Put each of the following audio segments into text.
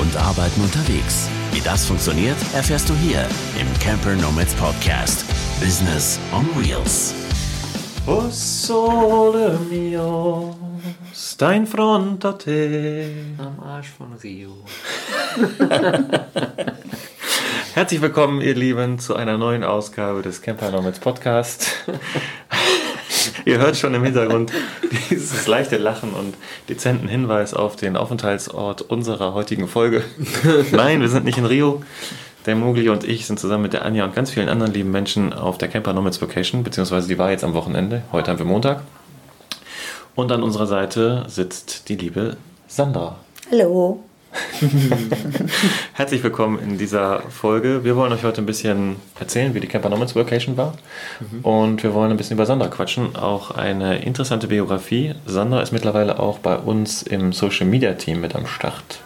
und Arbeiten unterwegs. Wie das funktioniert, erfährst du hier im Camper Nomads Podcast. Business on Wheels. O sole mio, sta in fronte a te. Am Arsch von Rio. Herzlich willkommen, ihr Lieben, zu einer neuen Ausgabe des Camper Nomads Podcast. Ihr hört schon im Hintergrund dieses leichte Lachen und dezenten Hinweis auf den Aufenthaltsort unserer heutigen Folge. Nein, wir sind nicht in Rio. Der Mogli und ich sind zusammen mit der Anja und ganz vielen anderen lieben Menschen auf der Camper Nomads Vacation, beziehungsweise die war jetzt am Wochenende. Heute haben wir Montag. Und an unserer Seite sitzt die liebe Sandra. Hallo. Herzlich willkommen in dieser Folge. Wir wollen euch heute ein bisschen erzählen, wie die Camper Nomads Vacation war. Und wir wollen ein bisschen über Sandra quatschen. Auch eine interessante Biografie. Sandra ist mittlerweile auch bei uns im Social Media Team mit am Start.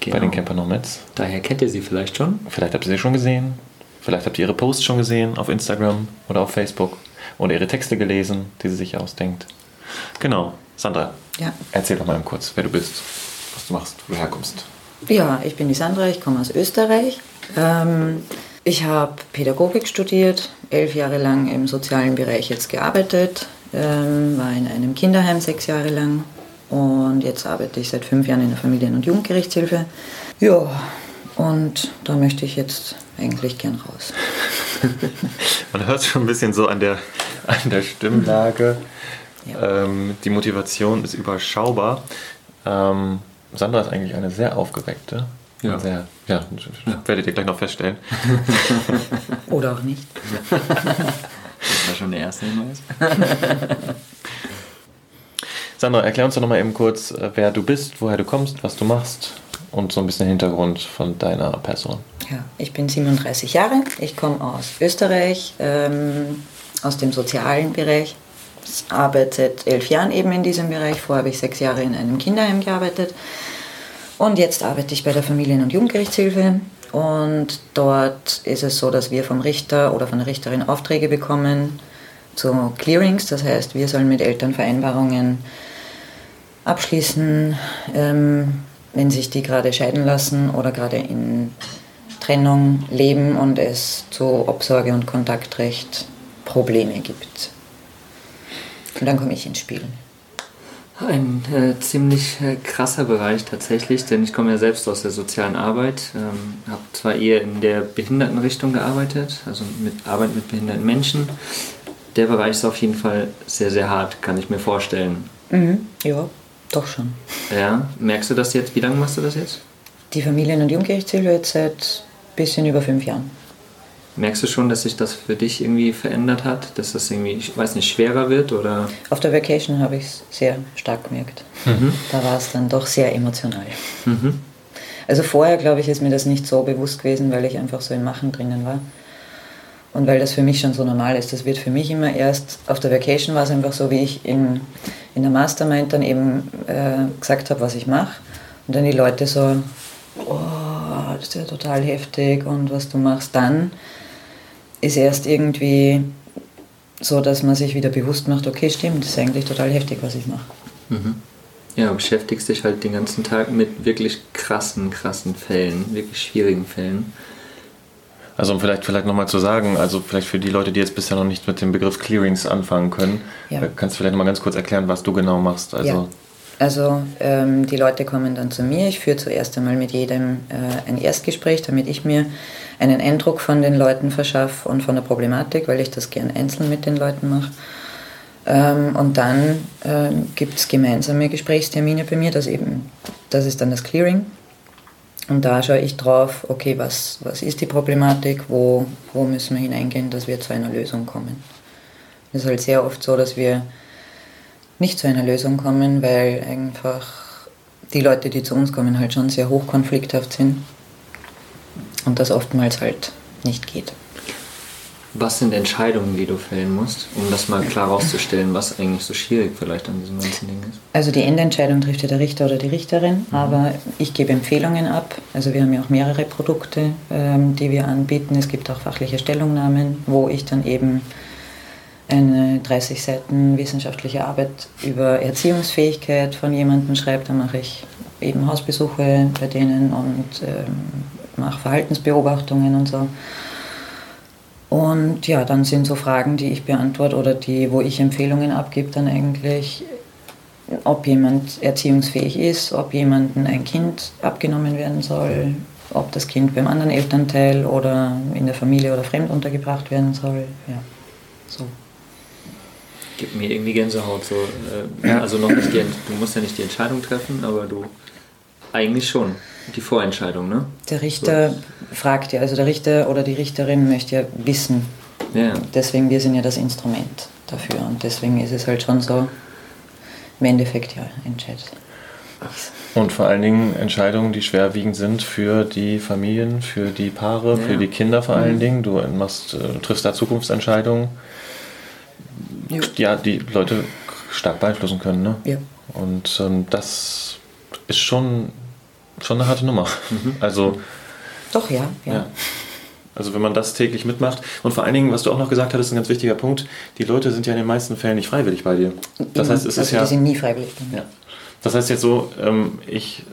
Genau. Bei den Camper Nomads. Daher kennt ihr sie vielleicht schon. Vielleicht habt ihr sie schon gesehen. Vielleicht habt ihr ihre Posts schon gesehen auf Instagram oder auf Facebook. Oder ihre Texte gelesen, die sie sich ausdenkt. Genau. Sandra, Ja. erzähl doch mal kurz, wer du bist, was du machst, wo du herkommst. Ja, ich bin die Sandra, ich komme aus Österreich. Ähm, ich habe Pädagogik studiert, elf Jahre lang im sozialen Bereich jetzt gearbeitet, ähm, war in einem Kinderheim sechs Jahre lang und jetzt arbeite ich seit fünf Jahren in der Familien- und Jugendgerichtshilfe. Ja, und da möchte ich jetzt eigentlich gern raus. Man hört schon ein bisschen so an der, an der Stimmlage. Ja. Ähm, die Motivation ist überschaubar. Ähm, Sandra ist eigentlich eine sehr aufgeweckte. Ja. Sehr, ja, werdet ihr gleich noch feststellen. Oder auch nicht. Das war schon der erste Hinweis. Sandra, erklär uns doch nochmal eben kurz, äh, wer du bist, woher du kommst, was du machst und so ein bisschen Hintergrund von deiner Person. Ja, ich bin 37 Jahre, ich komme aus Österreich, ähm, aus dem sozialen Bereich. Ich arbeite seit elf Jahren eben in diesem Bereich. Vorher habe ich sechs Jahre in einem Kinderheim gearbeitet. Und jetzt arbeite ich bei der Familien- und Jugendgerichtshilfe. Und dort ist es so, dass wir vom Richter oder von der Richterin Aufträge bekommen zu Clearings. Das heißt, wir sollen mit Eltern Vereinbarungen abschließen, ähm, wenn sich die gerade scheiden lassen oder gerade in Trennung leben und es zu Obsorge und Kontaktrecht Probleme gibt. Und dann komme ich ins Spiel. Ein äh, ziemlich äh, krasser Bereich tatsächlich, denn ich komme ja selbst aus der sozialen Arbeit, ähm, habe zwar eher in der Behindertenrichtung gearbeitet, also mit Arbeit mit behinderten Menschen. Der Bereich ist auf jeden Fall sehr, sehr hart, kann ich mir vorstellen. Mhm. Ja, doch schon. Ja, merkst du das jetzt? Wie lange machst du das jetzt? Die Familien- und Jugendgerichtshilfe jetzt seit bisschen über fünf Jahren. Merkst du schon, dass sich das für dich irgendwie verändert hat? Dass das irgendwie, ich weiß nicht, schwerer wird oder? Auf der Vacation habe ich es sehr stark gemerkt. Da war es dann doch sehr emotional. Mhm. Also vorher, glaube ich, ist mir das nicht so bewusst gewesen, weil ich einfach so im Machen drinnen war. Und weil das für mich schon so normal ist. Das wird für mich immer erst, auf der Vacation war es einfach so, wie ich in, in der Mastermind dann eben äh, gesagt habe, was ich mache. Und dann die Leute so, oh, das ist ja total heftig und was du machst dann, ist erst irgendwie so, dass man sich wieder bewusst macht, okay, stimmt, das ist eigentlich total heftig, was ich mache. Ja, du beschäftigst dich halt den ganzen Tag mit wirklich krassen, krassen Fällen, wirklich schwierigen Fällen. Also um vielleicht, vielleicht nochmal zu sagen, also vielleicht für die Leute, die jetzt bisher noch nicht mit dem Begriff Clearings anfangen können, Ja. äh, kannst du vielleicht nochmal ganz kurz erklären, was du genau machst. Also ja. Also ähm, die Leute kommen dann zu mir. Ich führe zuerst einmal mit jedem äh, ein Erstgespräch, damit ich mir einen Eindruck von den Leuten verschaffe und von der Problematik, weil ich das gern einzeln mit den Leuten mache. Ähm, und dann ähm, gibt es gemeinsame Gesprächstermine bei mir, das, eben, das ist dann das Clearing. Und da schaue ich drauf, okay, was, was ist die Problematik, wo, wo müssen wir hineingehen, dass wir zu einer Lösung kommen. Es ist halt sehr oft so, dass wir nicht zu einer Lösung kommen, weil einfach die Leute, die zu uns kommen, halt schon sehr hochkonflikthaft sind und das oftmals halt nicht geht. Was sind Entscheidungen, die du fällen musst, um das mal klar rauszustellen, was eigentlich so schwierig vielleicht an diesem ganzen Ding ist? Also die Endentscheidung trifft ja der Richter oder die Richterin, aber ich gebe Empfehlungen ab. Also wir haben ja auch mehrere Produkte, ähm, die wir anbieten. Es gibt auch fachliche Stellungnahmen, wo ich dann eben eine 30 Seiten wissenschaftliche Arbeit über Erziehungsfähigkeit von jemandem schreibe. Da mache ich eben Hausbesuche bei denen und ähm, mache Verhaltensbeobachtungen und so. Und ja, dann sind so Fragen, die ich beantworte oder die, wo ich Empfehlungen abgebe, dann eigentlich, ob jemand erziehungsfähig ist, ob jemandem ein Kind abgenommen werden soll, ob das Kind beim anderen Elternteil oder in der Familie oder fremd untergebracht werden soll. Ja, so. Gibt mir irgendwie Gänsehaut. So, äh, also noch nicht die, du musst ja nicht die Entscheidung treffen, aber du eigentlich schon. Die Vorentscheidung, ne? Der Richter so. fragt ja, also der Richter oder die Richterin möchte ja wissen. Ja. Deswegen, wir sind ja das Instrument dafür. Und deswegen ist es halt schon so, im Endeffekt ja, entscheidet. Und vor allen Dingen Entscheidungen, die schwerwiegend sind für die Familien, für die Paare, ja. für die Kinder vor allen mhm. Dingen. Du machst, äh, triffst da Zukunftsentscheidungen, ja. ja, die Leute stark beeinflussen können. Ne? Ja. Und ähm, das ist schon, schon eine harte Nummer. Mhm. Also. Doch, ja, ja. ja. Also wenn man das täglich mitmacht und vor allen Dingen, was du auch noch gesagt hattest, ein ganz wichtiger Punkt, die Leute sind ja in den meisten Fällen nicht freiwillig bei dir. Das heißt, es also ist ja... Die sind nie freiwillig. Ja. Das heißt jetzt so, ähm, ich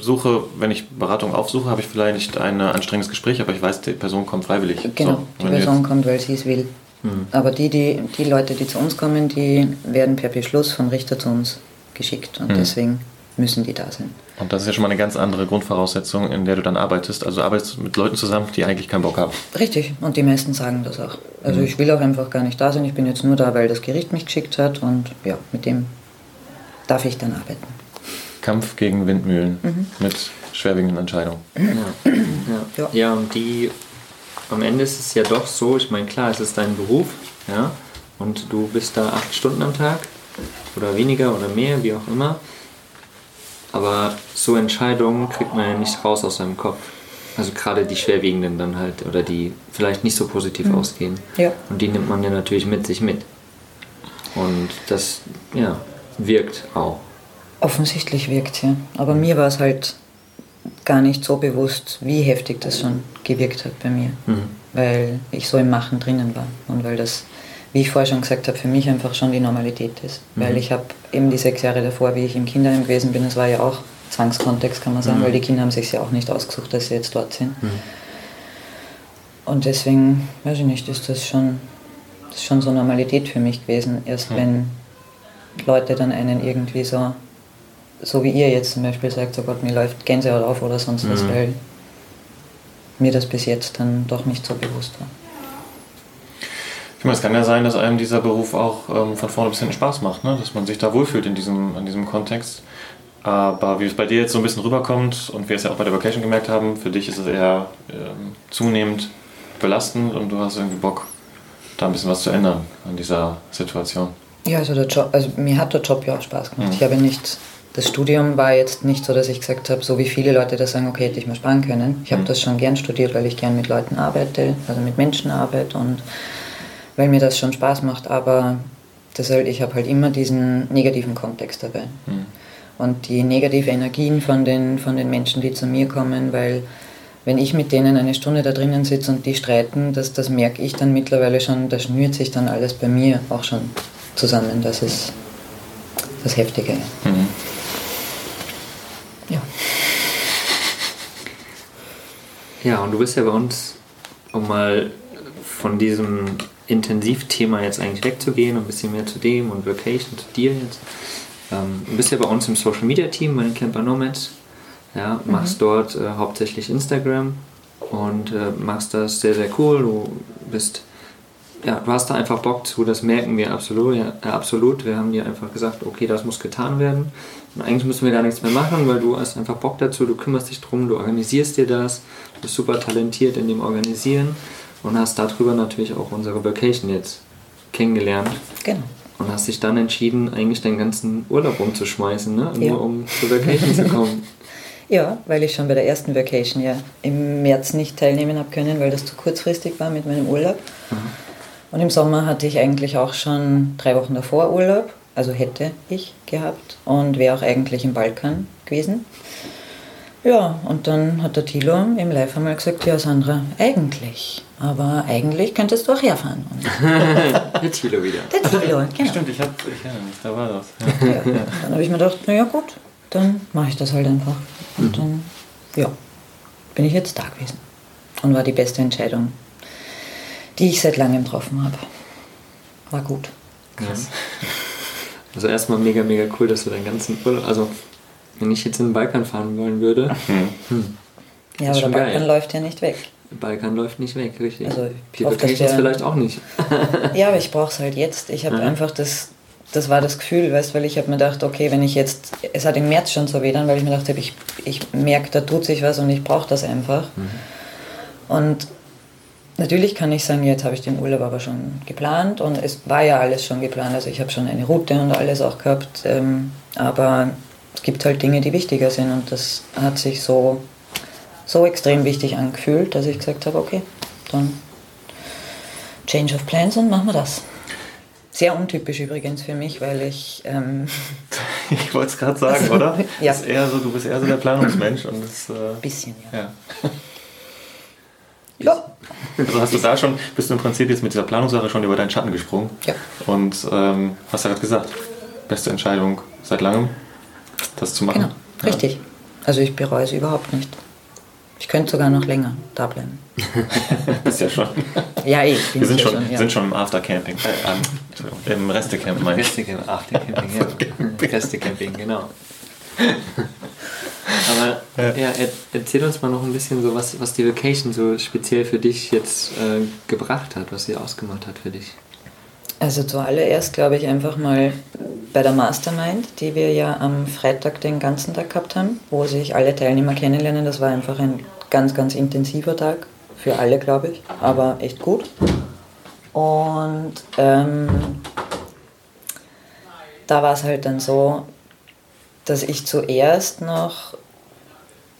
suche, wenn ich Beratung aufsuche, habe ich vielleicht ein anstrengendes Gespräch, aber ich weiß, die Person kommt freiwillig. Genau, so, die Person kommt, weil sie es will. Mhm. Aber die, die, die Leute, die zu uns kommen, die werden per Beschluss vom Richter zu uns geschickt und mhm. deswegen müssen die da sein. Und das ist ja schon mal eine ganz andere Grundvoraussetzung, in der du dann arbeitest. Also du arbeitest mit Leuten zusammen, die eigentlich keinen Bock haben. Richtig, und die meisten sagen das auch. Also mhm. ich will auch einfach gar nicht da sein, ich bin jetzt nur da, weil das Gericht mich geschickt hat und ja, mit dem darf ich dann arbeiten. Kampf gegen Windmühlen mhm. mit schwerwiegenden Entscheidungen. Ja. Ja. ja, und die am Ende ist es ja doch so, ich meine, klar, es ist dein Beruf, ja, und du bist da acht Stunden am Tag oder weniger oder mehr, wie auch immer. Aber so Entscheidungen kriegt man ja nicht raus aus seinem Kopf. Also gerade die schwerwiegenden dann halt oder die vielleicht nicht so positiv mhm. ausgehen. Ja. Und die nimmt man ja natürlich mit sich mit. Und das, ja, wirkt auch. Offensichtlich wirkt ja. Aber mir war es halt gar nicht so bewusst, wie heftig das schon gewirkt hat bei mir. Mhm. Weil ich so im Machen drinnen war. Und weil das, wie ich vorher schon gesagt habe, für mich einfach schon die Normalität ist. Mhm. Weil ich habe eben die sechs Jahre davor, wie ich im Kinderheim gewesen bin, das war ja auch Zwangskontext, kann man sagen, mhm. weil die Kinder haben sich ja auch nicht ausgesucht, dass sie jetzt dort sind. Mhm. Und deswegen, weiß ich nicht, ist das schon, das ist schon so Normalität für mich gewesen. Erst wenn Leute dann einen irgendwie so, so wie ihr jetzt zum Beispiel sagt, so Gott, mir läuft Gänsehaut auf oder sonst was, mhm. weil mir das bis jetzt dann doch nicht so bewusst war. Ich meine, es kann ja sein, dass einem dieser Beruf auch ähm, von vorne bis hinten Spaß macht, ne? dass man sich da wohlfühlt in diesem, in diesem Kontext. Aber wie es bei dir jetzt so ein bisschen rüberkommt und wir es ja auch bei der Vacation gemerkt haben, für dich ist es eher ähm, zunehmend belastend und du hast irgendwie Bock, da ein bisschen was zu ändern an dieser Situation. Ja, also, der Job, also mir hat der Job ja auch Spaß gemacht. Mhm. Ich habe nicht, das Studium war jetzt nicht so, dass ich gesagt habe, so wie viele Leute das sagen, okay, hätte ich mir sparen können. Ich habe mhm. das schon gern studiert, weil ich gern mit Leuten arbeite, also mit Menschen arbeite und weil mir das schon Spaß macht, aber das ich habe halt immer diesen negativen Kontext dabei. Mhm. Und die negative Energien von den, von den Menschen, die zu mir kommen, weil wenn ich mit denen eine Stunde da drinnen sitze und die streiten, das, das merke ich dann mittlerweile schon, da schnürt sich dann alles bei mir auch schon zusammen. Das ist das Heftige. Mhm. Ja. Ja, und du bist ja bei uns, um mal von diesem Intensivthema jetzt eigentlich wegzugehen und ein bisschen mehr zu dem und Vacation, zu dir jetzt. Ähm, du bist ja bei uns im Social Media Team bei den Camper Nomads. Ja, machst mhm. dort äh, hauptsächlich Instagram und äh, machst das sehr, sehr cool. Du bist ja, du hast da einfach Bock zu, das merken wir absolut, ja, absolut. Wir haben dir einfach gesagt, okay, das muss getan werden. Und eigentlich müssen wir gar nichts mehr machen, weil du hast einfach Bock dazu, du kümmerst dich drum, du organisierst dir das, du bist super talentiert in dem Organisieren und hast darüber natürlich auch unsere Vacation jetzt kennengelernt. Genau. Und hast dich dann entschieden, eigentlich deinen ganzen Urlaub umzuschmeißen, ne? nur ja. um zur Vacation zu kommen. Ja, weil ich schon bei der ersten Vacation ja im März nicht teilnehmen habe können, weil das zu kurzfristig war mit meinem Urlaub. Mhm. Und im Sommer hatte ich eigentlich auch schon drei Wochen davor Urlaub, also hätte ich gehabt und wäre auch eigentlich im Balkan gewesen. Ja, und dann hat der Thilo im Live einmal gesagt, ja Sandra, eigentlich, aber eigentlich könntest du auch herfahren. der Thilo wieder. Der Thilo, genau. Stimmt, ich, hab, ich erinnere mich, da war das. Ja. Ja, dann habe ich mir gedacht, naja gut, dann mache ich das halt einfach. Und dann, ja, bin ich jetzt da gewesen. Und war die beste Entscheidung, die ich seit langem getroffen habe. War gut. Krass. Also erstmal mega, mega cool, dass du deinen ganzen Urlaub, also wenn ich jetzt in den Balkan fahren wollen würde, hm, Ja, aber der schon geil. Balkan läuft ja nicht weg. Balkan läuft nicht weg, richtig. Also, ich Die hoffe, Vacations der- vielleicht auch nicht. Ja, aber ich brauche es halt jetzt. Ich habe Mhm. einfach das, das war das Gefühl, weißt, weil ich habe mir gedacht, okay, wenn ich jetzt, es hat im März schon so weh dann, weil ich mir gedacht habe, ich, ich merke, da tut sich was und ich brauche das einfach. Und natürlich kann ich sagen, jetzt habe ich den Urlaub aber schon geplant und es war ja alles schon geplant. Also ich habe schon eine Route und alles auch gehabt, ähm, aber es gibt halt Dinge, die wichtiger sind und das hat sich so, so extrem wichtig angefühlt, dass ich gesagt habe, okay, dann Change of Plans und machen wir das. Sehr untypisch übrigens für mich, weil ich ein Ich wollte es gerade sagen, oder? Ja. Das ist eher so, du bist eher so der Planungsmensch und das. Äh, bisschen, ja. ja. Ja, Also hast du da schon, bist du im Prinzip jetzt mit dieser Planungssache schon über deinen Schatten gesprungen. Ja. Und ähm, hast ja gerade gesagt, beste Entscheidung seit langem, das zu machen. genau, richtig. Also ich bereue es überhaupt nicht. Ich könnte sogar noch länger da bleiben. Ja. Bist ja schon. Ja, eh, bin Wir sind ich ja schon, schon. Ja. sind schon im Aftercamping. Äh, Im Restecamp meine ich. Restecamping, ach, der Camping, ja. Restecamping, genau. Aber ja, er, erzähl uns mal noch ein bisschen so, was, was die Vacation so speziell für dich jetzt äh, gebracht hat, was sie ausgemacht hat für dich. Also zuallererst glaube ich einfach mal bei der Mastermind, die wir ja am Freitag den ganzen Tag gehabt haben, wo sich alle Teilnehmer kennenlernen. Das war einfach ein ganz, ganz intensiver Tag für alle, glaube ich, aber echt gut. Und ähm, da war es halt dann so, dass ich zuerst noch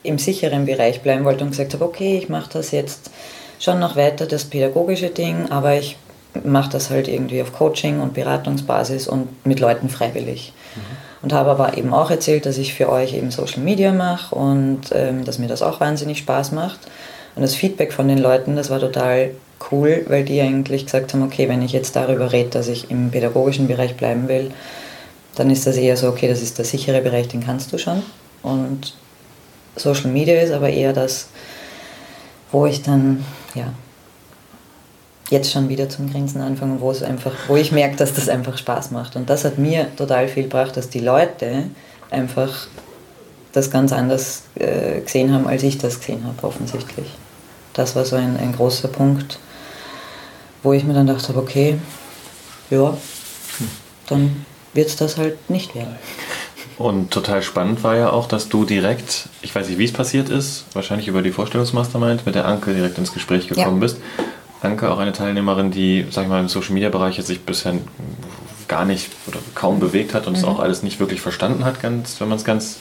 im sicheren Bereich bleiben wollte und gesagt habe, okay, ich mache das jetzt schon noch weiter, das pädagogische Ding, aber ich mache das halt irgendwie auf Coaching und Beratungsbasis und mit Leuten freiwillig. Und habe aber eben auch erzählt, dass ich für euch eben Social Media mache und ähm, dass mir das auch wahnsinnig Spaß macht. Und das Feedback von den Leuten, das war total cool, weil die eigentlich gesagt haben, okay, wenn ich jetzt darüber rede, dass ich im pädagogischen Bereich bleiben will, dann ist das eher so, okay, das ist der sichere Bereich, den kannst du schon. Und Social Media ist aber eher das, wo ich dann, ja, jetzt schon wieder zum Grinsen anfange, wo es einfach, wo ich merke, dass das einfach Spaß macht. Und das hat mir total viel gebracht, dass die Leute einfach das ganz anders äh, gesehen haben, als ich das gesehen habe, offensichtlich. Das war so ein, ein großer Punkt, wo ich mir dann dachte, okay, ja, dann wird es das halt nicht werden. Und total spannend war ja auch, dass du direkt, ich weiß nicht, wie es passiert ist, wahrscheinlich über die Vorstellungsmastermind, mit der Anke direkt ins Gespräch gekommen Ja. bist. Anke, auch eine Teilnehmerin, die, sag ich mal, im Social Media Bereich jetzt sich bisher gar nicht oder kaum bewegt hat und es auch alles nicht wirklich verstanden hat, ganz, wenn man es ganz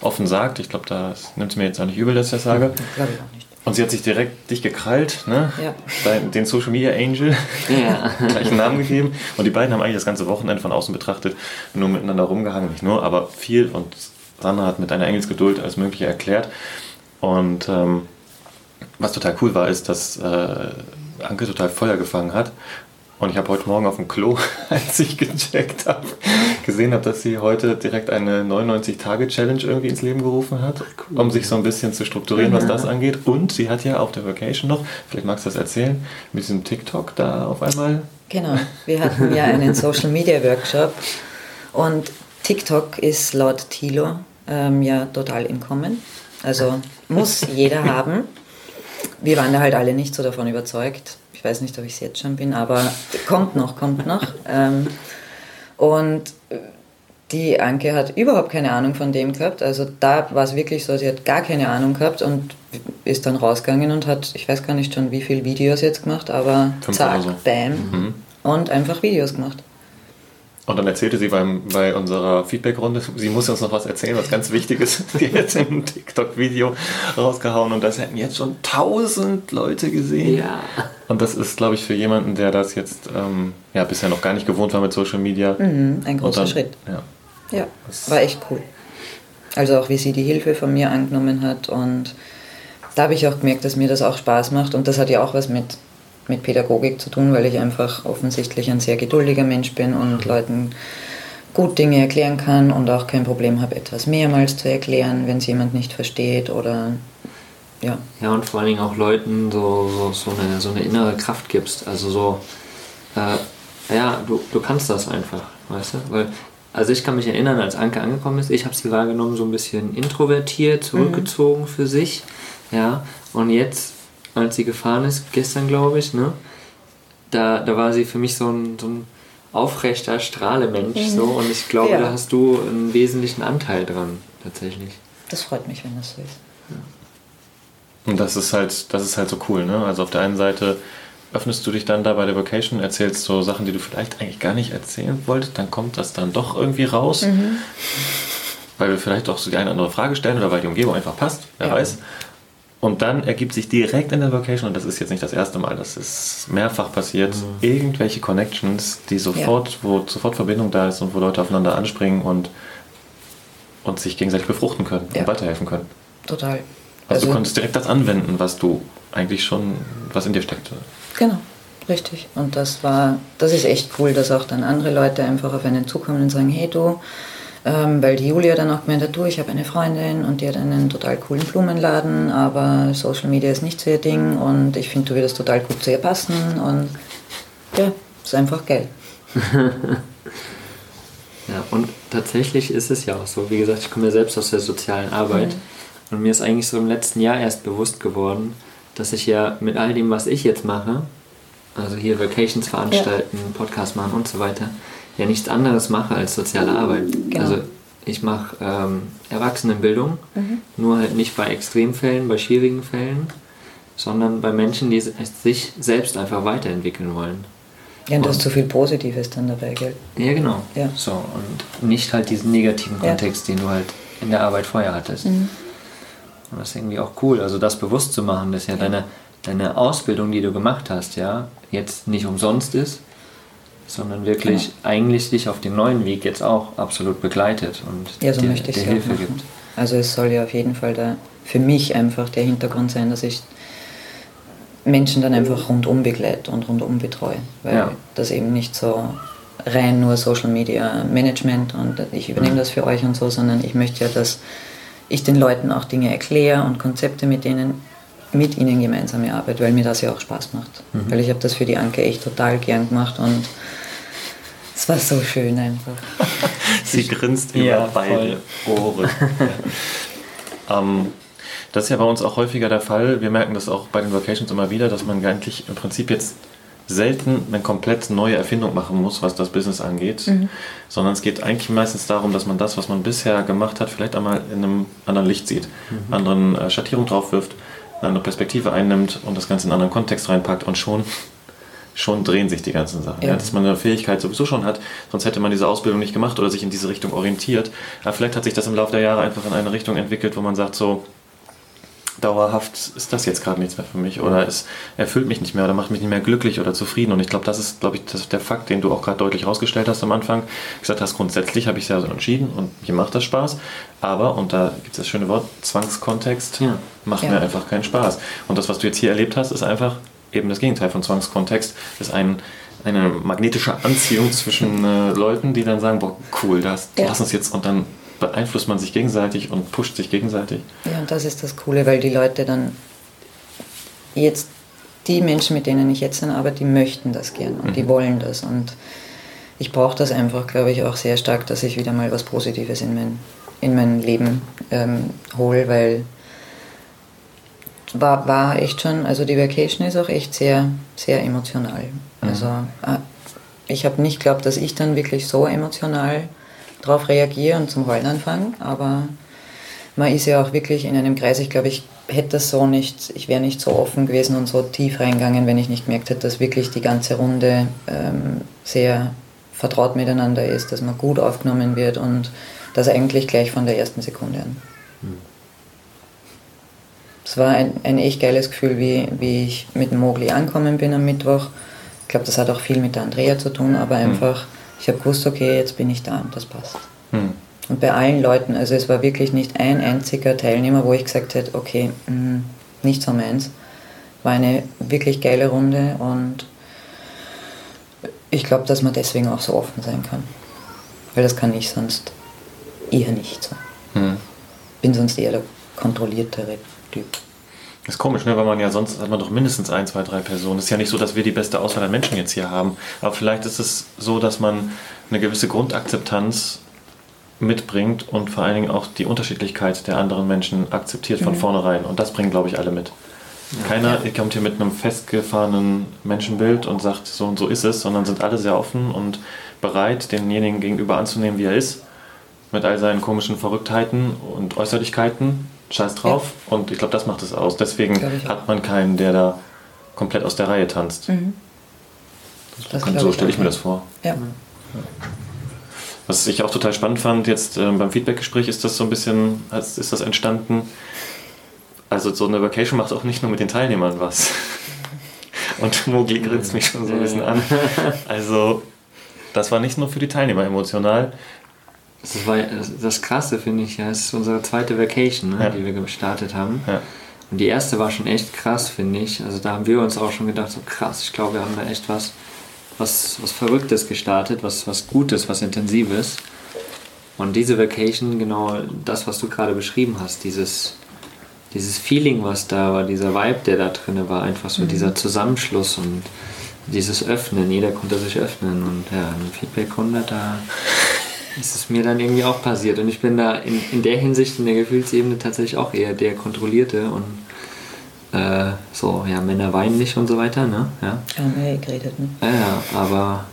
offen sagt. Ich glaube, das nimmt es mir jetzt auch nicht übel, dass ich das sage. Glaube ich auch nicht. Und sie hat sich direkt dich gekrallt, ne? Ja. Dein, den Social Media Angel, Ja. gleichen Namen gegeben. Und die beiden haben eigentlich das ganze Wochenende von außen betrachtet nur miteinander rumgehangen. Nicht nur, aber viel. Und Sandra hat mit einer Engelsgeduld alles Mögliche erklärt. Und ähm, was total cool war, ist, dass äh, Anke total Feuer gefangen hat. Und ich habe heute Morgen auf dem Klo, als ich gecheckt habe, gesehen habe, dass sie heute direkt eine 99-Tage-Challenge irgendwie ins Leben gerufen hat, um sich so ein bisschen zu strukturieren, was das angeht. Und sie hat ja auf der Vacation noch, vielleicht magst du das erzählen, mit diesem TikTok da auf einmal. Genau, wir hatten ja einen Social Media Workshop und TikTok ist laut Thilo ähm, ja total im Kommen. Also muss jeder haben. Wir waren da halt alle nicht so davon überzeugt. Ich weiß nicht, ob ich es jetzt schon bin, aber kommt noch, kommt noch. Ähm, und die Anke hat überhaupt keine Ahnung von dem gehabt. Also da war es wirklich so, sie hat gar keine Ahnung gehabt und ist dann rausgegangen und hat, ich weiß gar nicht schon, wie viele Videos jetzt gemacht, aber Fünf zack, so. bam. Und einfach Videos gemacht. Und dann erzählte sie beim, bei unserer Feedback-Runde, sie muss uns noch was erzählen, was ganz wichtig ist. Die hat jetzt ein TikTok-Video rausgehauen und das hätten jetzt schon tausend Leute gesehen. Ja. Und das ist, glaube ich, für jemanden, der das jetzt ähm, ja, bisher noch gar nicht gewohnt war mit Social Media. Mhm, ein großer dann- Schritt. Ja. Ja, war echt cool. Also auch wie sie die Hilfe von mir angenommen hat und da habe ich auch gemerkt, dass mir das auch Spaß macht und das hat ja auch was mit, mit Pädagogik zu tun, weil ich einfach offensichtlich ein sehr geduldiger Mensch bin und Leuten gut Dinge erklären kann und auch kein Problem habe, etwas mehrmals zu erklären, wenn es jemand nicht versteht oder ja. Ja, und vor allen Dingen auch Leuten so, so, so, eine, so eine innere Kraft gibst. Also so, äh, ja, du, du kannst das einfach, weißt du? Weil, also ich kann mich erinnern, als Anke angekommen ist, ich habe sie wahrgenommen, so ein bisschen introvertiert, zurückgezogen mhm. für sich. Ja, und jetzt, als sie gefahren ist, gestern glaube ich, ne, da, da war sie für mich so ein, so ein aufrechter Strahlemensch. Mhm. So, und ich glaube, ja. da hast du einen wesentlichen Anteil dran, tatsächlich. Das freut mich, wenn das so ist. Und das ist halt, das ist halt so cool, ne? Also auf der einen Seite öffnest du dich dann da bei der Vocation, erzählst so Sachen, die du vielleicht eigentlich gar nicht erzählen wolltest, dann kommt das dann doch irgendwie raus. Mhm. Weil wir vielleicht auch so die eine oder andere Frage stellen oder weil die Umgebung einfach passt, wer ja. weiß. Und dann ergibt sich direkt in der Vocation, und das ist jetzt nicht das erste Mal, das ist mehrfach passiert, mhm. irgendwelche Connections, die sofort, ja. wo sofort Verbindung da ist und wo Leute aufeinander anspringen und, und sich gegenseitig befruchten können ja. und weiterhelfen können. Total. Also, also, du konntest direkt das anwenden, was du eigentlich schon, was in dir steckte. Genau, richtig. Und das war, das ist echt cool, dass auch dann andere Leute einfach auf einen zukommen und sagen, hey du, ähm, weil die Julia dann auch gemeint hat, du, ich habe eine Freundin und die hat einen total coolen Blumenladen, aber Social Media ist nicht so ihr Ding und ich finde, du würdest total gut zu ihr passen und ja, ist einfach geil. ja, und tatsächlich ist es ja auch so, wie gesagt, ich komme ja selbst aus der sozialen Arbeit. Mhm und mir ist eigentlich so im letzten Jahr erst bewusst geworden, dass ich ja mit all dem, was ich jetzt mache, also hier Vacations veranstalten, ja. Podcast machen und so weiter, ja nichts anderes mache als soziale Arbeit. Genau. Also ich mache ähm, Erwachsenenbildung, mhm. nur halt nicht bei Extremfällen, bei schwierigen Fällen, sondern bei Menschen, die sich selbst einfach weiterentwickeln wollen. Ja, und da ist zu viel Positives dann dabei, gell? Ja, genau. Ja. So, und nicht halt diesen negativen Kontext, ja. den du halt in der Arbeit vorher hattest. Mhm. Und das ist irgendwie auch cool, also das bewusst zu machen, dass ja deine, deine Ausbildung, die du gemacht hast, ja, jetzt nicht umsonst ist, sondern wirklich genau. eigentlich dich auf dem neuen Weg jetzt auch absolut begleitet und ja, so dir, dir Hilfe gibt. Also es soll ja auf jeden Fall da für mich einfach der Hintergrund sein, dass ich Menschen dann einfach rundum begleite und rundum betreue, weil ja. das eben nicht so rein nur Social Media Management und ich übernehme mhm. das für euch und so, sondern ich möchte ja, dass ich den Leuten auch Dinge erkläre und Konzepte mit denen mit ihnen gemeinsame Arbeit, weil mir das ja auch Spaß macht. Mhm. Weil ich habe das für die Anke echt total gern gemacht und es war so schön einfach. Sie grinst über ja, beide Ohren. ähm, das ist ja bei uns auch häufiger der Fall. Wir merken das auch bei den Vocations immer wieder, dass man eigentlich im Prinzip jetzt selten eine komplett neue Erfindung machen muss, was das Business angeht, mhm. sondern es geht eigentlich meistens darum, dass man das, was man bisher gemacht hat, vielleicht einmal in einem anderen Licht sieht, mhm. anderen äh, Schattierung drauf wirft, eine andere Perspektive einnimmt und das Ganze in einen anderen Kontext reinpackt und schon schon drehen sich die ganzen Sachen. Ja. Ja, dass man eine Fähigkeit sowieso schon hat, sonst hätte man diese Ausbildung nicht gemacht oder sich in diese Richtung orientiert. Aber vielleicht hat sich das im Laufe der Jahre einfach in eine Richtung entwickelt, wo man sagt so, dauerhaft ist das jetzt gerade nichts mehr für mich oder es erfüllt mich nicht mehr oder macht mich nicht mehr glücklich oder zufrieden. Und ich glaube, das ist, glaube ich, das der Fakt, den du auch gerade deutlich rausgestellt hast am Anfang. Gesagt hast, grundsätzlich habe ich es ja so entschieden und mir macht das Spaß. Aber, und da gibt es das schöne Wort, Zwangskontext ja. macht ja. mir einfach keinen Spaß. Und das, was du jetzt hier erlebt hast, ist einfach eben das Gegenteil von Zwangskontext, ist ein eine magnetische Anziehung zwischen äh, Leuten, die dann sagen, boah, cool, das, ja. lass uns jetzt und dann beeinflusst man sich gegenseitig und pusht sich gegenseitig. Ja, und das ist das Coole, weil die Leute dann jetzt, die Menschen, mit denen ich jetzt arbeite, die möchten das gern und mhm. die wollen das. Und ich brauche das einfach, glaube ich, auch sehr stark, dass ich wieder mal was Positives in mein, in mein Leben ähm, hole, weil war, war echt schon, also die Vacation ist auch echt sehr, sehr emotional. Mhm. Also äh, ich habe nicht geglaubt, dass ich dann wirklich so emotional darauf reagiere und zum Heulen anfange, aber man ist ja auch wirklich in einem Kreis. Ich glaube, ich hätte das so nicht, ich wäre nicht so offen gewesen und so tief reingegangen, wenn ich nicht gemerkt hätte, dass wirklich die ganze Runde ähm, sehr vertraut miteinander ist, dass man gut aufgenommen wird und das eigentlich gleich von der ersten Sekunde an. Es war ein, ein echt geiles Gefühl, wie, wie ich mit Mogli angekommen bin am Mittwoch. Ich glaube, das hat auch viel mit der Andrea zu tun, aber hm. einfach ich habe gewusst, okay, jetzt bin ich da und das passt. Hm. Und bei allen Leuten, also es war wirklich nicht ein einziger Teilnehmer, wo ich gesagt hätte, okay, mh, hm, nicht so meins. War eine wirklich geile Runde und ich glaube, dass man deswegen auch so offen sein kann. Weil das kann ich sonst eher nicht so. Hm. Bin sonst eher der kontrolliertere Typ. Das ist komisch, ne? weil man ja sonst hat man doch mindestens ein, zwei, drei Personen. Es ist ja nicht so, dass wir die beste Auswahl an Menschen jetzt hier haben. Aber vielleicht ist es so, dass man eine gewisse Grundakzeptanz mitbringt und vor allen Dingen auch die Unterschiedlichkeit der anderen Menschen akzeptiert von vornherein. Und das bringen, glaube ich, alle mit. Keiner kommt hier mit einem festgefahrenen Menschenbild und sagt, so und so ist es, sondern sind alle sehr offen und bereit, denjenigen gegenüber anzunehmen, wie er ist. Mit all seinen komischen Verrücktheiten und Äußerlichkeiten. Scheiß drauf. Und ich glaube, das macht es aus. Deswegen hat man keinen, der da komplett aus der Reihe tanzt. Mhm. Das glaub so stelle ich mir das vor. Ja. Was ich auch total spannend fand, jetzt ähm, beim Feedbackgespräch ist das so ein bisschen, als ist das entstanden. Also so eine Vacation macht auch nicht nur mit den Teilnehmern was. Und Mogli grinst mich schon so ein bisschen an. Also das war nicht nur für die Teilnehmer emotional. Das war das Krasse, finde ich, ja. Es ist unsere zweite Vacation, ne, Ja. die wir gestartet haben. Ja. Und die erste war schon echt krass, finde ich. Also da haben wir uns auch schon gedacht, so krass, ich glaube, wir haben da echt was, was, was Verrücktes gestartet, was, was Gutes, was Intensives. Und diese Vacation, genau das, was du gerade beschrieben hast, dieses, dieses Feeling, was da war, dieser Vibe, der da drin war, einfach so dieser Zusammenschluss und dieses Öffnen, jeder konnte sich öffnen und ja, im Feedback-Runde, da ist es mir dann irgendwie auch passiert. Und ich bin da in, in der Hinsicht, in der Gefühlsebene tatsächlich auch eher der Kontrollierte und äh, so, ja, Männer weinen nicht und so weiter, ne? Ja, Haben wir geredet, ne? ja, ja aber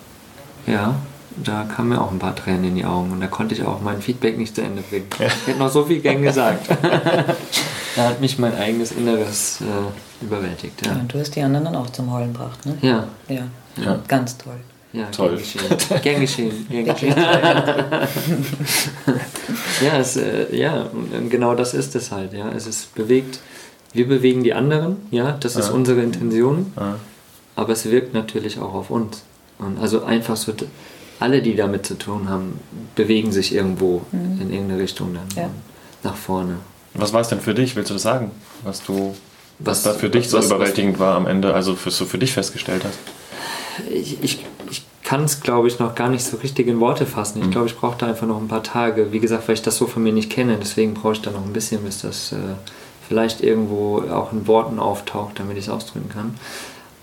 ja, da kamen mir auch ein paar Tränen in die Augen und da konnte ich auch mein Feedback nicht zu Ende bringen. Ich hätte noch so viel gern gesagt. da hat mich mein eigenes Inneres äh, überwältigt, Ja. ja. Und du hast die anderen dann auch zum Heulen gebracht, ne? Ja, Ja. Ja. Ganz toll. Ja, Toll. gern geschehen. Gern geschehen. Gern geschehen. ja, es, äh, ja, und genau das ist es halt, ja. Es ist bewegt, wir bewegen die anderen, ja, das ist Ja. unsere Intention, Ja. aber es wirkt natürlich auch auf uns. Und also einfach so, alle, die damit zu tun haben, bewegen sich irgendwo in irgendeine Richtung dann Ja. nach vorne. Was war es denn für dich? Willst du das sagen? Was du, was, Was- da für dich so was- überwältigend war am Ende, also was du für dich festgestellt hast? Ich, ich kann es, glaube ich, noch gar nicht so richtig in Worte fassen. Ich glaube, ich brauche da einfach noch ein paar Tage. Wie gesagt, weil ich das so von mir nicht kenne. Deswegen brauche ich da noch ein bisschen, bis das äh, vielleicht irgendwo auch in Worten auftaucht, damit ich es ausdrücken kann.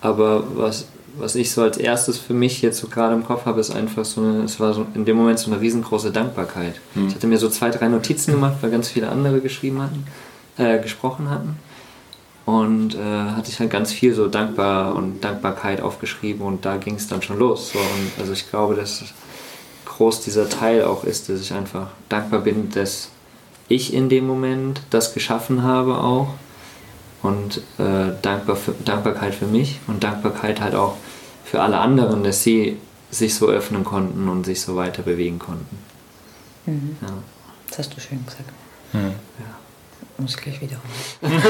Aber was, was ich so als erstes für mich jetzt so gerade im Kopf habe, ist einfach so eine, es war so in dem Moment so eine riesengroße Dankbarkeit. Ich hatte mir so zwei, drei Notizen gemacht, weil ganz viele andere geschrieben hatten, äh, gesprochen hatten. Und äh, hatte ich halt ganz viel so dankbar und Dankbarkeit aufgeschrieben und da ging es dann schon los. So. Und also ich glaube, dass groß dieser Teil auch ist, dass ich einfach dankbar bin, dass ich in dem Moment das geschaffen habe auch. Und äh, dankbar für, Dankbarkeit für mich und Dankbarkeit halt auch für alle anderen, dass sie sich so öffnen konnten und sich so weiter bewegen konnten. Ja. Das hast du schön gesagt. Hm. Muss ich gleich wiederholen.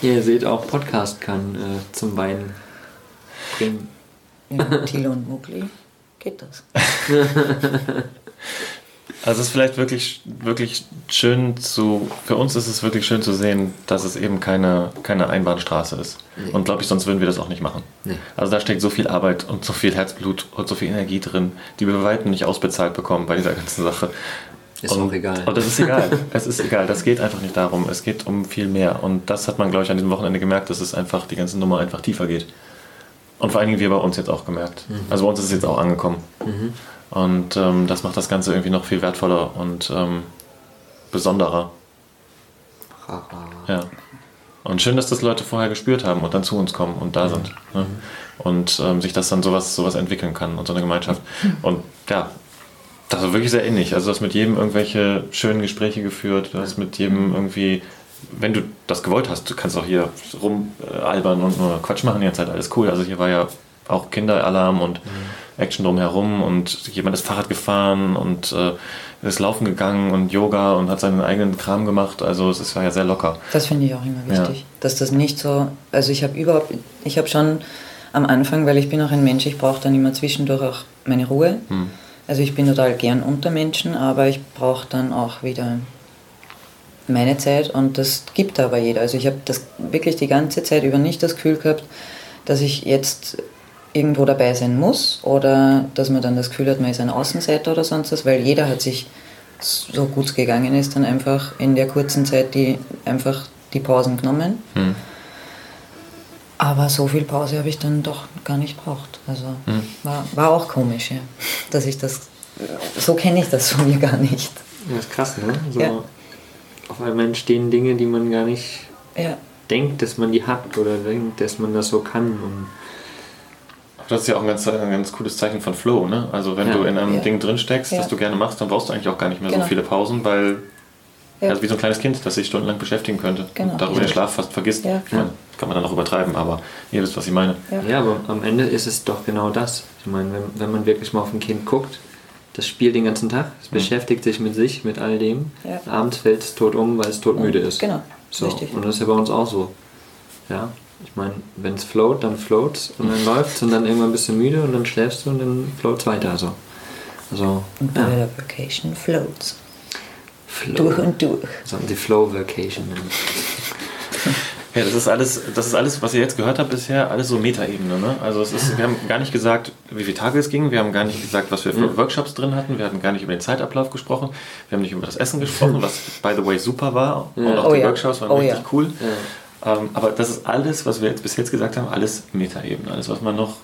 Ja, ihr seht auch, Podcast kann äh, zum Weinen bringen. Ja, Thilo und Mugli geht das. Also es ist vielleicht wirklich, wirklich schön zu, für uns ist es wirklich schön zu sehen, dass es eben keine, keine Einbahnstraße ist. Und glaube ich, sonst würden wir das auch nicht machen. Nee. Also da steckt so viel Arbeit und so viel Herzblut und so viel Energie drin, die wir bei weitem nicht ausbezahlt bekommen bei dieser ganzen Sache. Ist und, auch egal. Und das ist egal. es ist egal. Das geht einfach nicht darum. Es geht um viel mehr. Und das hat man, glaube ich, an diesem Wochenende gemerkt, dass es einfach die ganze Nummer einfach tiefer geht. Und vor allen Dingen wir bei uns jetzt auch gemerkt. Also bei uns ist es jetzt auch angekommen. Und ähm, das macht das Ganze irgendwie noch viel wertvoller und ähm, besonderer. Ja. Und schön, dass das Leute vorher gespürt haben und dann zu uns kommen und da sind. Ne? Und ähm, sich das dann sowas, sowas entwickeln kann und so eine Gemeinschaft. Und ja, das war wirklich sehr ähnlich. Also du hast mit jedem irgendwelche schönen Gespräche geführt, du hast mit jedem irgendwie, wenn du das gewollt hast, du kannst auch hier rumalbern und nur Quatsch machen, jetzt halt alles cool. Also hier war ja auch Kinderalarm und Action drumherum und jemand ist Fahrrad gefahren und äh, ist laufen gegangen und Yoga und hat seinen eigenen Kram gemacht. Also es ist- war ja sehr locker. Das finde ich auch immer Ja. wichtig. Dass das nicht so, also ich habe überhaupt, ich habe schon am Anfang, weil ich bin auch ein Mensch, ich brauche dann immer zwischendurch auch meine Ruhe. Also ich bin total gern unter Menschen, aber ich brauche dann auch wieder meine Zeit und das gibt aber jeder. Also ich habe das wirklich die ganze Zeit über nicht das Gefühl gehabt, dass ich jetzt irgendwo dabei sein muss oder dass man dann das Gefühl hat, man ist ein Außenseiter oder sonst was, weil jeder hat sich, so gut es gegangen ist, dann einfach in der kurzen Zeit die einfach die Pausen genommen. Hm. Aber so viel Pause habe ich dann doch gar nicht braucht. Also Hm. war, war auch komisch, ja. Dass ich das, so kenne ich das von mir gar nicht. Ja, ist krass, ne? So Ja. Auf einmal entstehen Dinge, die man gar nicht Ja, denkt, dass man die hat oder denkt, dass man das so kann. Und Das ist ja auch ein ganz, ein ganz cooles Zeichen von Flow, ne? Also wenn Ja. du in einem Ja. Ding drin steckst, Ja. das du gerne machst, dann brauchst du eigentlich auch gar nicht mehr Genau. so viele Pausen, weil Ja. also wie so ein kleines Kind, das sich stundenlang beschäftigen könnte Genau. und darüber den. Schlaf fast vergisst. Ja. Ich meine, kann man dann auch übertreiben, aber ihr wisst, was ich meine. Ja. ja, aber am Ende ist es doch genau das. Ich meine, wenn, wenn man wirklich mal auf ein Kind guckt, das spielt den ganzen Tag, es beschäftigt sich mit sich, mit all dem. Ja. Abends fällt es tot um, weil es todmüde ist. Genau, So. richtig. Und das ist ja bei uns auch so. Ja. Ich meine, wenn es float, dann floats und dann läuft und dann irgendwann bist du müde und dann schläfst du und dann floats weiter. So. Also, Und bei ja. der Vacation floats. Flow. Durch und durch. So, die Flow Vacation. Ja, das ist alles, das ist alles, was ihr jetzt gehört habt bisher, alles so Metaebene. Ne? Also es ist, wir haben gar nicht gesagt, wie viele Tage es ging, wir haben gar nicht gesagt, was wir für Workshops drin hatten, wir hatten gar nicht über den Zeitablauf gesprochen, wir haben nicht über das Essen gesprochen, was by the way super war und auch Oh die ja. Workshops waren Oh richtig ja. cool. Ähm, aber das ist alles, was wir jetzt bis jetzt gesagt haben, alles Metaebene, alles, was man noch,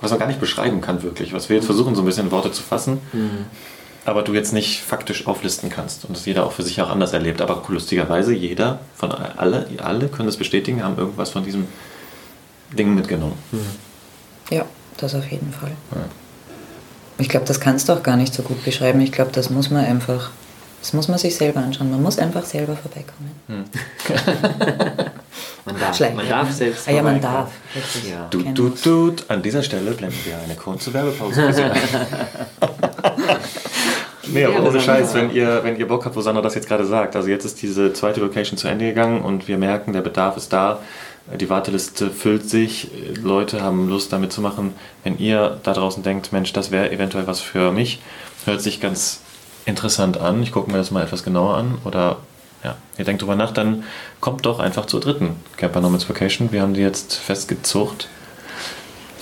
was man gar nicht beschreiben kann wirklich, was wir jetzt versuchen so ein bisschen in Worte zu fassen. Aber du jetzt nicht faktisch auflisten kannst und das jeder auch für sich auch anders erlebt. Aber lustigerweise, jeder von alle, alle können das bestätigen, haben irgendwas von diesem Ding mitgenommen. Ja, das auf jeden Fall. Ich glaube, das kannst du auch gar nicht so gut beschreiben. Ich glaube, das muss man einfach, das muss man sich selber anschauen. Man muss einfach selber vorbeikommen. Man darf, Schlecht, man ja. darf selbst Ah ja, man darf. Ja. Du, du, du, an dieser Stelle blenden wir eine kurze Werbepause. nee, aber ohne Scheiß, wenn ihr, wenn ihr Bock habt, wo Sandra das jetzt gerade sagt. Also jetzt ist diese zweite Location zu Ende gegangen und wir merken, der Bedarf ist da. Die Warteliste füllt sich, Leute haben Lust damit zu machen. Wenn ihr da draußen denkt, Mensch, das wäre eventuell was für mich, hört sich ganz interessant an. Ich gucke mir das mal etwas genauer an. Oder ja, ihr denkt drüber nach, dann kommt doch einfach zur dritten Camper Nomads Vacation. Wir haben die jetzt festgezucht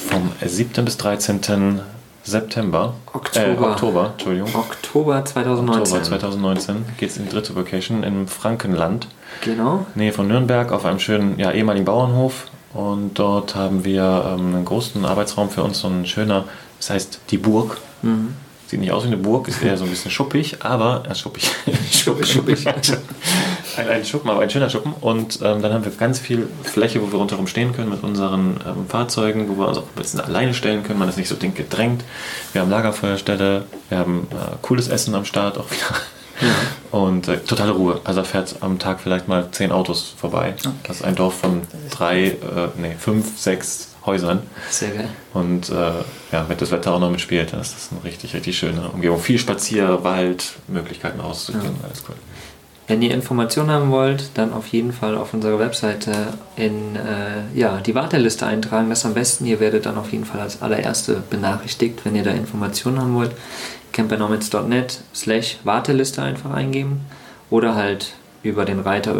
vom 7. bis 13. September. Oktober. Äh, Oktober, Entschuldigung. Oktober 2019. Oktober 2019 geht es in die dritte Vacation im Frankenland. Genau. Nähe von Nürnberg auf einem schönen ja, ehemaligen Bauernhof. Und dort haben wir ähm, einen großen Arbeitsraum für uns, so ein schöner, das heißt die Burg. Mhm. Sieht nicht aus wie eine Burg, ist eher so ein bisschen schuppig, aber äh, schuppig. Schuppig, schuppig. ein, ein Schuppen, aber ein schöner Schuppen. Und ähm, dann haben wir ganz viel Fläche, wo wir rundherum stehen können mit unseren ähm, Fahrzeugen, wo wir uns auch ein bisschen alleine stellen können. Man ist nicht so dick gedrängt. Wir haben Lagerfeuerstelle, wir haben äh, cooles Essen am Start auch wieder. Und äh, totale Ruhe. Also da fährt am Tag vielleicht mal zehn Autos vorbei. Das ist ein Dorf von drei, äh, nee, fünf, sechs Häusern. Sehr geil. Und äh, ja, wenn das Wetter auch noch mitspielt, dann ist das eine richtig, richtig schöne Umgebung. Viel Spazier, Wald, Möglichkeiten rauszugehen, alles cool. Wenn ihr Informationen haben wollt, dann auf jeden Fall auf unserer Webseite in äh, ja, die Warteliste eintragen. Das am besten. Ihr werdet dann auf jeden Fall als allererste benachrichtigt, wenn ihr da Informationen haben wollt. campernomads.net slash Warteliste einfach eingeben oder halt über den Reiter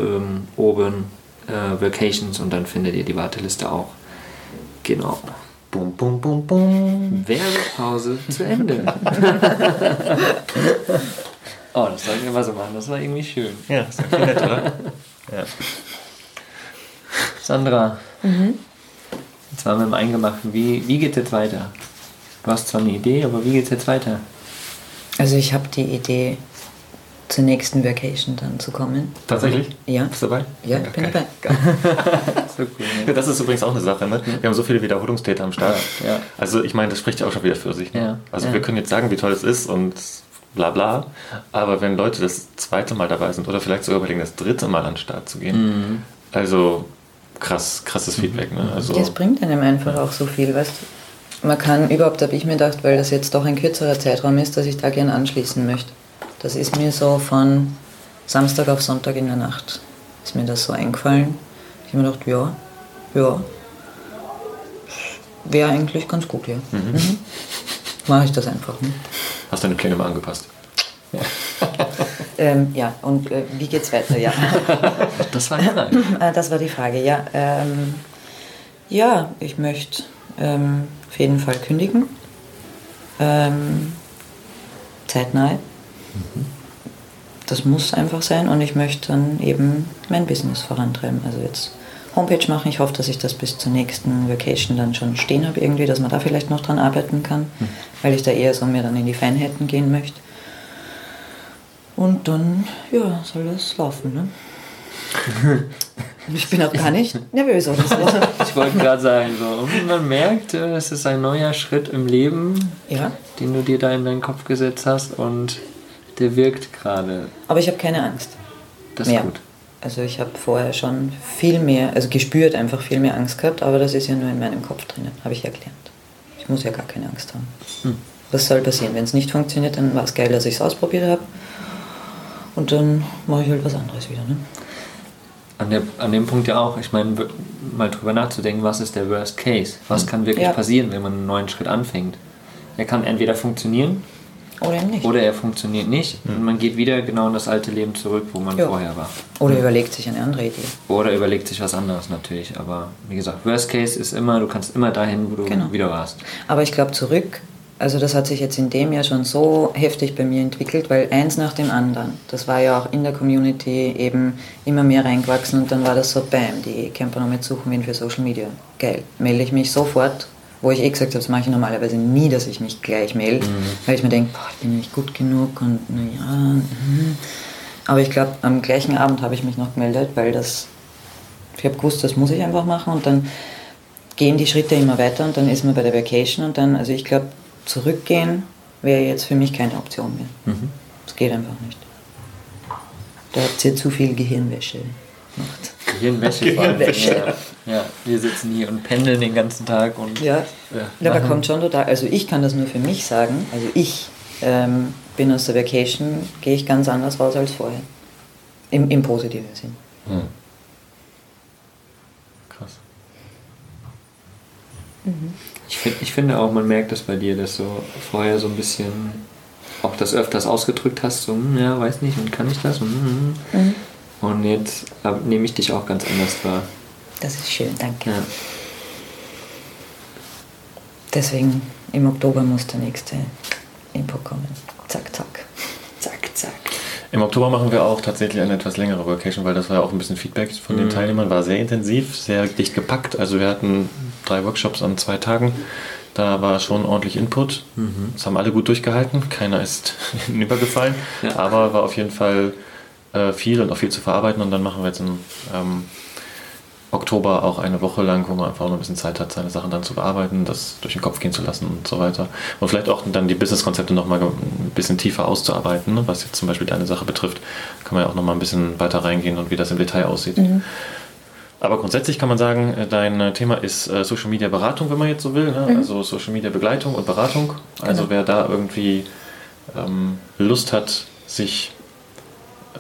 oben äh, Vacations und dann findet ihr die Warteliste auch. Genau. Bum, bum, bum, bum. Werbepause zu Ende. oh, das sollten wir mal so machen. Das war irgendwie schön. Ja, ist irgendwie nett, oder? Ja. Sandra, jetzt waren wir im Eingemachten. Wie, wie geht es jetzt weiter? Du hast zwar eine Idee, aber wie geht es jetzt weiter? Also ich habe die Idee, zur nächsten Vacation dann zu kommen. Tatsächlich? Ja. Bist du dabei? Ja, ich bin dabei. So cool, Ja, das ist übrigens auch eine Sache. Ne? Wir haben so viele Wiederholungstäter am Start. Ja. Also ich meine, das spricht ja auch schon wieder für sich. Ne? Ja. Also wir können jetzt sagen, wie toll es ist und bla bla. Aber wenn Leute das zweite Mal dabei sind oder vielleicht sogar überlegen, das dritte Mal an den Start zu gehen, Mhm. also krass, krasses Feedback. Ne? Also, Das bringt einem einfach auch so viel, weißt du? Man kann überhaupt, habe ich mir gedacht, weil das jetzt doch ein kürzerer Zeitraum ist, dass ich da gern anschließen möchte. Das ist mir so von Samstag auf Sonntag in der Nacht, ist mir das so eingefallen. Ich habe mir gedacht, ja, ja, wäre eigentlich ganz gut, ja. Mhm. Mache ich das einfach. Ne? hast deine Pläne mal angepasst. Ähm, ja, und äh, wie geht's weiter? Ja. Das war Frage. Ah, das war die Frage, ja. Ähm, ja, ich möchte ähm, auf jeden Fall kündigen. Ähm, zeitnah. Das muss einfach sein und ich möchte dann eben mein Business vorantreiben. Also jetzt Homepage machen. Ich hoffe, dass ich das bis zur nächsten Vacation dann schon stehen habe irgendwie, dass man da vielleicht noch dran arbeiten kann, Hm. weil ich da eher so mehr dann in die Feinheiten gehen möchte. Und dann, ja, soll das laufen, ne? ich bin auch gar nicht nervös oder so. Ich wollte gerade sagen, so, man merkt, äh, es ist ein neuer Schritt im Leben, Ja, den du dir da in deinen Kopf gesetzt hast und der wirkt gerade. aber ich habe keine Angst. Das ist mehr. gut. Also ich habe vorher schon viel mehr, also gespürt einfach viel mehr Angst gehabt, aber das ist ja nur in meinem Kopf drinnen, habe ich erklärt. Ich muss ja gar keine Angst haben. Hm. Was soll passieren? Wenn es nicht funktioniert, dann war es geil, dass ich es ausprobiert habe. Und dann mache ich halt was anderes wieder. Ne? An, der, an dem Punkt ja auch, ich meine, mal drüber nachzudenken, was ist der Worst Case? Was kann wirklich Ja. passieren, wenn man einen neuen Schritt anfängt? Er kann entweder funktionieren Oder nicht. oder er funktioniert nicht und man geht wieder genau in das alte Leben zurück, wo man Ja. vorher war. Oder überlegt sich eine andere Idee. Oder überlegt sich was anderes natürlich. Aber wie gesagt, Worst Case ist immer, du kannst immer dahin, wo du Genau. wieder warst. Aber ich glaube zurück, also das hat sich jetzt in dem Jahr schon so heftig bei mir entwickelt, weil eins nach dem anderen, das war ja auch in der Community eben immer mehr reingewachsen und dann war das so, bam, die Camper noch mit suchen wen für Social Media. Geil, melde ich mich sofort, wo ich eh gesagt habe, das mache ich normalerweise nie, dass ich mich gleich melde, weil ich mir denke, boah, ich bin nicht gut genug und naja. Mhm. Aber ich glaube, am gleichen Abend habe ich mich noch gemeldet, weil das, ich habe gewusst, das muss ich einfach machen und dann gehen die Schritte immer weiter und dann ist man bei der Vacation und dann, also ich glaube, zurückgehen wäre jetzt für mich keine Option mehr. Mhm. Das geht einfach nicht. Da habt ihr zu viel Gehirnwäsche gemacht. Gehirnwäsche. Gehirnwäsche. Ja, ja, wir sitzen hier und pendeln den ganzen Tag und Ja, Ja, da machen- kommt schon total, also ich kann das nur für mich sagen, also ich ähm, bin aus der Vacation, gehe ich ganz anders raus als vorher. Im, im positiven Sinn. Hm. Krass. Ich, find, ich finde auch, man merkt das bei dir, dass du vorher so ein bisschen auch das öfters ausgedrückt hast, so, hm, ja, weiß nicht, und kann ich das? Und, hm. Und jetzt äh, nehme ich dich auch ganz anders wahr. Das ist schön, danke. Ja. Deswegen im Oktober muss der nächste Input kommen. Zack, zack. Zack, zack. Im Oktober machen wir auch tatsächlich eine etwas längere Vacation, weil das war ja auch ein bisschen Feedback von den Teilnehmern, war sehr intensiv, sehr dicht gepackt. Also wir hatten drei Workshops an zwei Tagen. Da war schon ordentlich Input. Das haben alle gut durchgehalten. Keiner ist hinübergefallen. Ja. Aber war auf jeden Fall äh, viel und auch viel zu verarbeiten. Und dann machen wir jetzt im ähm, Oktober auch eine Woche lang, wo man einfach noch ein bisschen Zeit hat, seine Sachen dann zu bearbeiten, das durch den Kopf gehen zu lassen und so weiter. Und vielleicht auch dann die Businesskonzepte nochmal ein bisschen tiefer auszuarbeiten, ne? was jetzt zum Beispiel deine Sache betrifft, kann man ja auch nochmal ein bisschen weiter reingehen und wie das im Detail aussieht. Aber grundsätzlich kann man sagen, äh, dein äh, Thema ist äh, Social Media Beratung, wenn man jetzt so will. Ne? Also Social Media Begleitung und Beratung. Also Genau. wer da irgendwie ähm, Lust hat, sich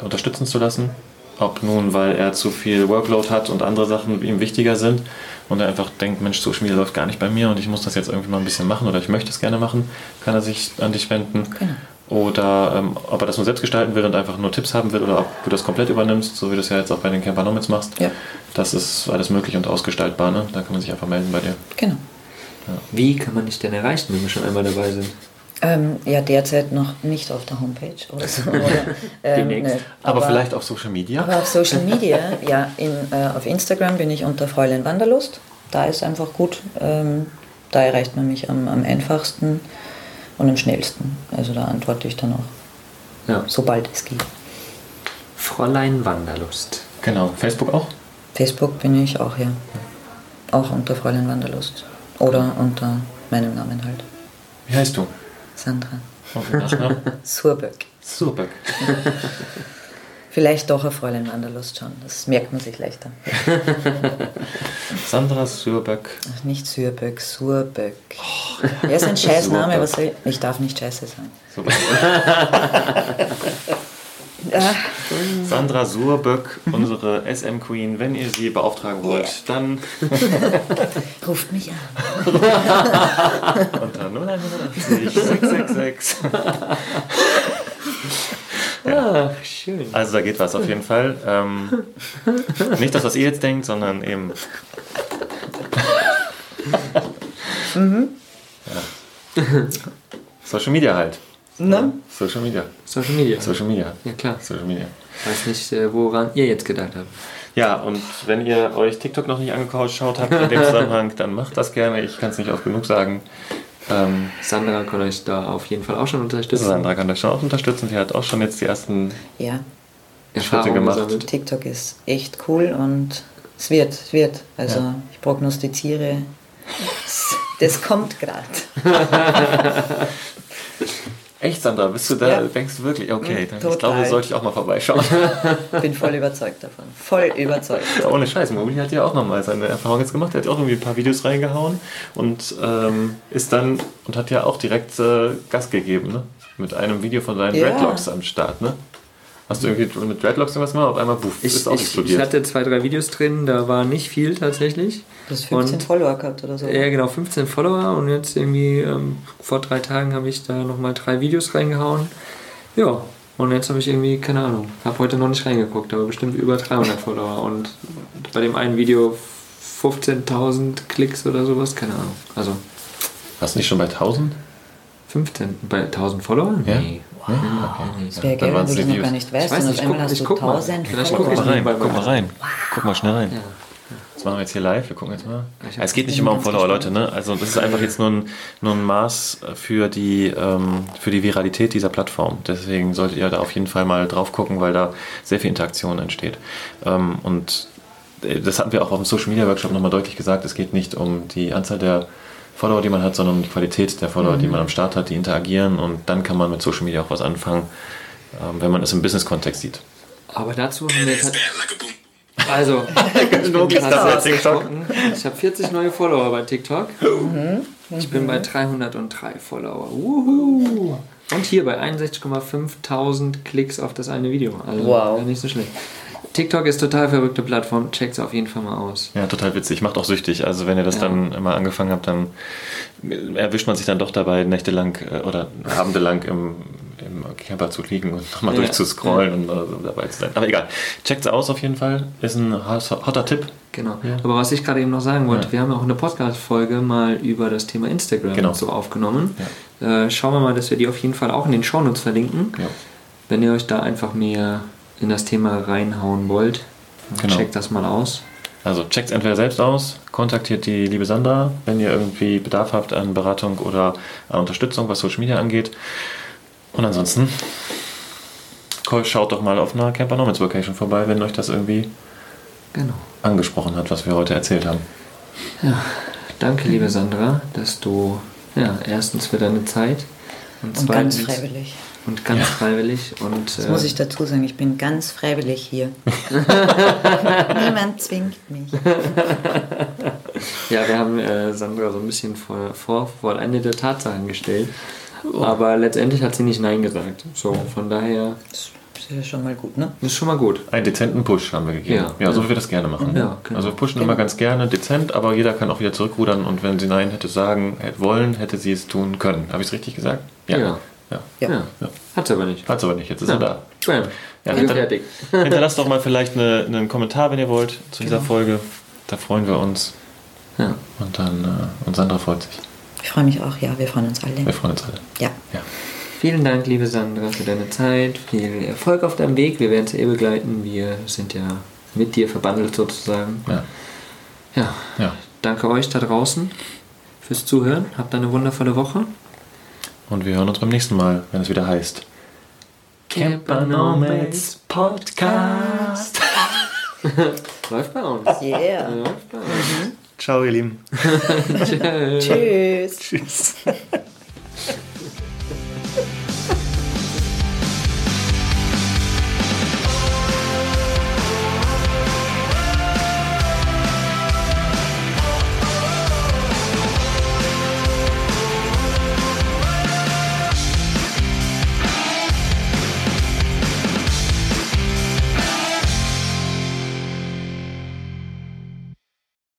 unterstützen zu lassen, ob nun, weil er zu viel Workload hat und andere Sachen ihm wichtiger sind und er einfach denkt, Mensch, Social Media läuft gar nicht bei mir und ich muss das jetzt irgendwie mal ein bisschen machen oder ich möchte es gerne machen, kann er sich an dich wenden. Genau. Oder ähm, ob er das nur selbst gestalten will und einfach nur Tipps haben will oder ob du das komplett übernimmst, so wie du es ja jetzt auch bei den Camper Nomads machst. Ja. Das ist alles möglich und ausgestaltbar. Ne? Da kann man sich einfach melden bei dir. Genau. Wie kann man dich denn erreichen, wenn wir schon einmal dabei sind? Ähm, ja, derzeit noch nicht auf der Homepage oder. Oder, ähm, Demnächst. ne, Aber, vielleicht auf Social Media. Aber auf Social Media, ja, in, äh, auf Instagram bin ich unter Fräulein Wanderlust. Da ist einfach gut. Ähm, da erreicht man mich am, am einfachsten und am schnellsten. Also da antworte ich dann auch, Ja. sobald es geht. Fräulein Wanderlust. Genau. Facebook auch? Facebook bin ich auch, ja. Auch unter Fräulein Wanderlust. Oder unter meinem Namen halt. Wie heißt du? Sandra? Surböck. Surböck. Vielleicht doch auf Fräulein Wanderlust schon. Das merkt man sich leichter. Sandra Surböck. Ach, nicht Sürböck, Surböck. Er ist ein Scheißname, Surböck. ich? Ich darf nicht Scheiße sagen. Ah, Sandra Surböck, unsere SM Queen. Wenn ihr sie beauftragen wollt, dann ruft mich an. unter 0180 666. Ah, schön. Also da geht was auf jeden Fall. Ähm, nicht das, was ihr jetzt denkt, sondern eben. Ja. Social Media halt. Ne? Social Media. Social Media. Social Media. Ja, klar. Social Media. Weiß nicht, äh, woran ihr jetzt gedacht habt. Ja, und wenn ihr euch TikTok noch nicht angeschaut habt in dem Zusammenhang, dann macht das gerne. Ich kann es nicht oft genug sagen. Ähm, Sandra kann euch da auf jeden Fall auch schon unterstützen. Sandra kann euch schon auch unterstützen. Die hat auch schon jetzt die ersten Ja, Erfahrungen gemacht. gesammelt. TikTok ist echt cool und es wird, es wird. Also Ja. ich prognostiziere, das kommt gerade. Echt, Sandra, bist du da? Ja. Denkst du wirklich? Okay, dann, ich Total. glaube, sollte ich auch mal vorbeischauen. Bin voll überzeugt davon. Voll überzeugt. Ja, Ohne Scheiß, Mobili hat ja auch nochmal seine Erfahrung jetzt gemacht. Er hat auch irgendwie ein paar Videos reingehauen und ähm, ist dann und hat ja auch direkt äh, Gas gegeben, ne? Mit einem Video von seinen Ja. Dreadlocks am Start, ne? Hast du irgendwie mit Dreadlocks irgendwas gemacht? Auf einmal, Ich, ist auch ich, explodiert. ich hatte zwei, drei Videos drin, da war nicht viel tatsächlich. Du hast 15 Und- Follower gehabt oder so. Ja, genau, 15 Follower und jetzt irgendwie ähm, vor drei Tagen habe ich da nochmal drei Videos reingehauen. Ja, und jetzt habe ich irgendwie, keine Ahnung, habe heute noch nicht reingeguckt, aber bestimmt über 300 Follower und bei dem einen Video 15.000 Klicks oder sowas, keine Ahnung. Also Warst du nicht schon bei 1000? 15 bei 1000 Follower? Ja? Nee. Nee? Das wäre geil, wenn du das noch gar nicht weißt. Ich weiß und nicht, auf einmal guck- hast ich du guck mal. 1000 Vielleicht Guck guck mal rein, guck mal rein. Guck mal schnell rein. Ja. Das machen wir jetzt hier live. Wir gucken jetzt mal. Es geht nicht immer um Follower. Leute. Ne? Also das ist einfach jetzt nur ein, nur ein Maß für die, ähm, für die Viralität dieser Plattform. Deswegen solltet ihr da auf jeden Fall mal drauf gucken, weil da sehr viel Interaktion entsteht. Ähm, und äh, das hatten wir auch auf dem Social Media Workshop nochmal deutlich gesagt. Es geht nicht um die Anzahl der Follower, die man hat, sondern um die Qualität der Follower, die man am Start hat, die interagieren. Und dann kann man mit Social Media auch was anfangen, ähm, wenn man es im Business-Kontext sieht. Aber dazu haben wir jetzt also, TikTok. ich habe 40 neue Follower bei TikTok. Ich bin bei 303 Follower. Wuhu. Und hier bei 61,5.000 Klicks auf das eine Video. Also Wow. nicht so schlecht. TikTok ist total verrückte Plattform. Checkt es auf jeden Fall mal aus. Ja, total witzig. Macht auch süchtig. Also wenn ihr das Ja. dann immer angefangen habt, dann erwischt man sich dann doch dabei, nächtelang äh, oder abendelang im, im Camper zu liegen und nochmal Ja. durchzuscrollen und äh, dabei zu sein. Aber egal. Checkt's aus auf jeden Fall. Ist ein hot- hotter Tipp. Genau. Ja. Aber was ich gerade eben noch sagen wollte, Ja. wir haben auch eine Podcast-Folge mal über das Thema Instagram Genau. so aufgenommen. Äh, schauen wir mal, dass wir die auf jeden Fall auch in den Shownotes verlinken. Ja. Wenn ihr euch da einfach mehr in das Thema reinhauen wollt, Genau. checkt das mal aus. Also checkt's entweder selbst aus, kontaktiert die liebe Sandra, wenn ihr irgendwie Bedarf habt an Beratung oder an Unterstützung, was Social Media angeht. Und ansonsten schaut doch mal auf einer Camper Nomads Vacation vorbei, wenn euch das irgendwie Genau. angesprochen hat, was wir heute erzählt haben. Ja, danke, liebe Sandra, dass du ja, erstens für deine Zeit und, Und ganz zweitens freiwillig. Und ganz freiwillig und Das äh, muss ich dazu sagen, ich bin ganz freiwillig hier. Niemand zwingt mich. ja, wir haben äh, Sandra so ein bisschen vor, vor vollendete Tatsachen gestellt, Oh. aber letztendlich hat sie nicht Nein gesagt. So, von daher Das ist ja schon mal gut, ne? ist schon mal gut. Einen dezenten Push haben wir gegeben. Ja. Ja, so wie wir das gerne machen. Ja, genau. Also wir pushen immer ganz gerne dezent, aber jeder kann auch wieder zurückrudern und wenn sie Nein hätte sagen hätte wollen, hätte sie es tun können. Habe ich es richtig gesagt? Ja. Ja. Ja. Ja, Ja. hat sie aber nicht. Hat's aber nicht, jetzt ist Ja. er da. Ja, Ja, hinter- fertig. Hinterlasst doch mal vielleicht eine, einen Kommentar, wenn ihr wollt, zu dieser Genau. Folge. Da freuen wir uns. Ja. Und dann, äh, und Sandra freut sich. Ich freue mich auch, ja, wir freuen uns Wir alle. freuen uns alle. Ja. Ja. Vielen Dank, liebe Sandra, für deine Zeit. Viel Erfolg auf deinem Weg. Wir werden es eh begleiten. Wir sind ja mit dir verbandelt sozusagen. Ja. Ja, ja. danke euch da draußen fürs Zuhören. Habt eine wundervolle Woche. Und wir hören uns beim nächsten Mal, wenn es wieder heißt. Camper Nomads Podcast. Läuft bei uns. Yeah. Läuft bei uns. Ciao, ihr Lieben. Tschüss. Tschüss. Tschüss.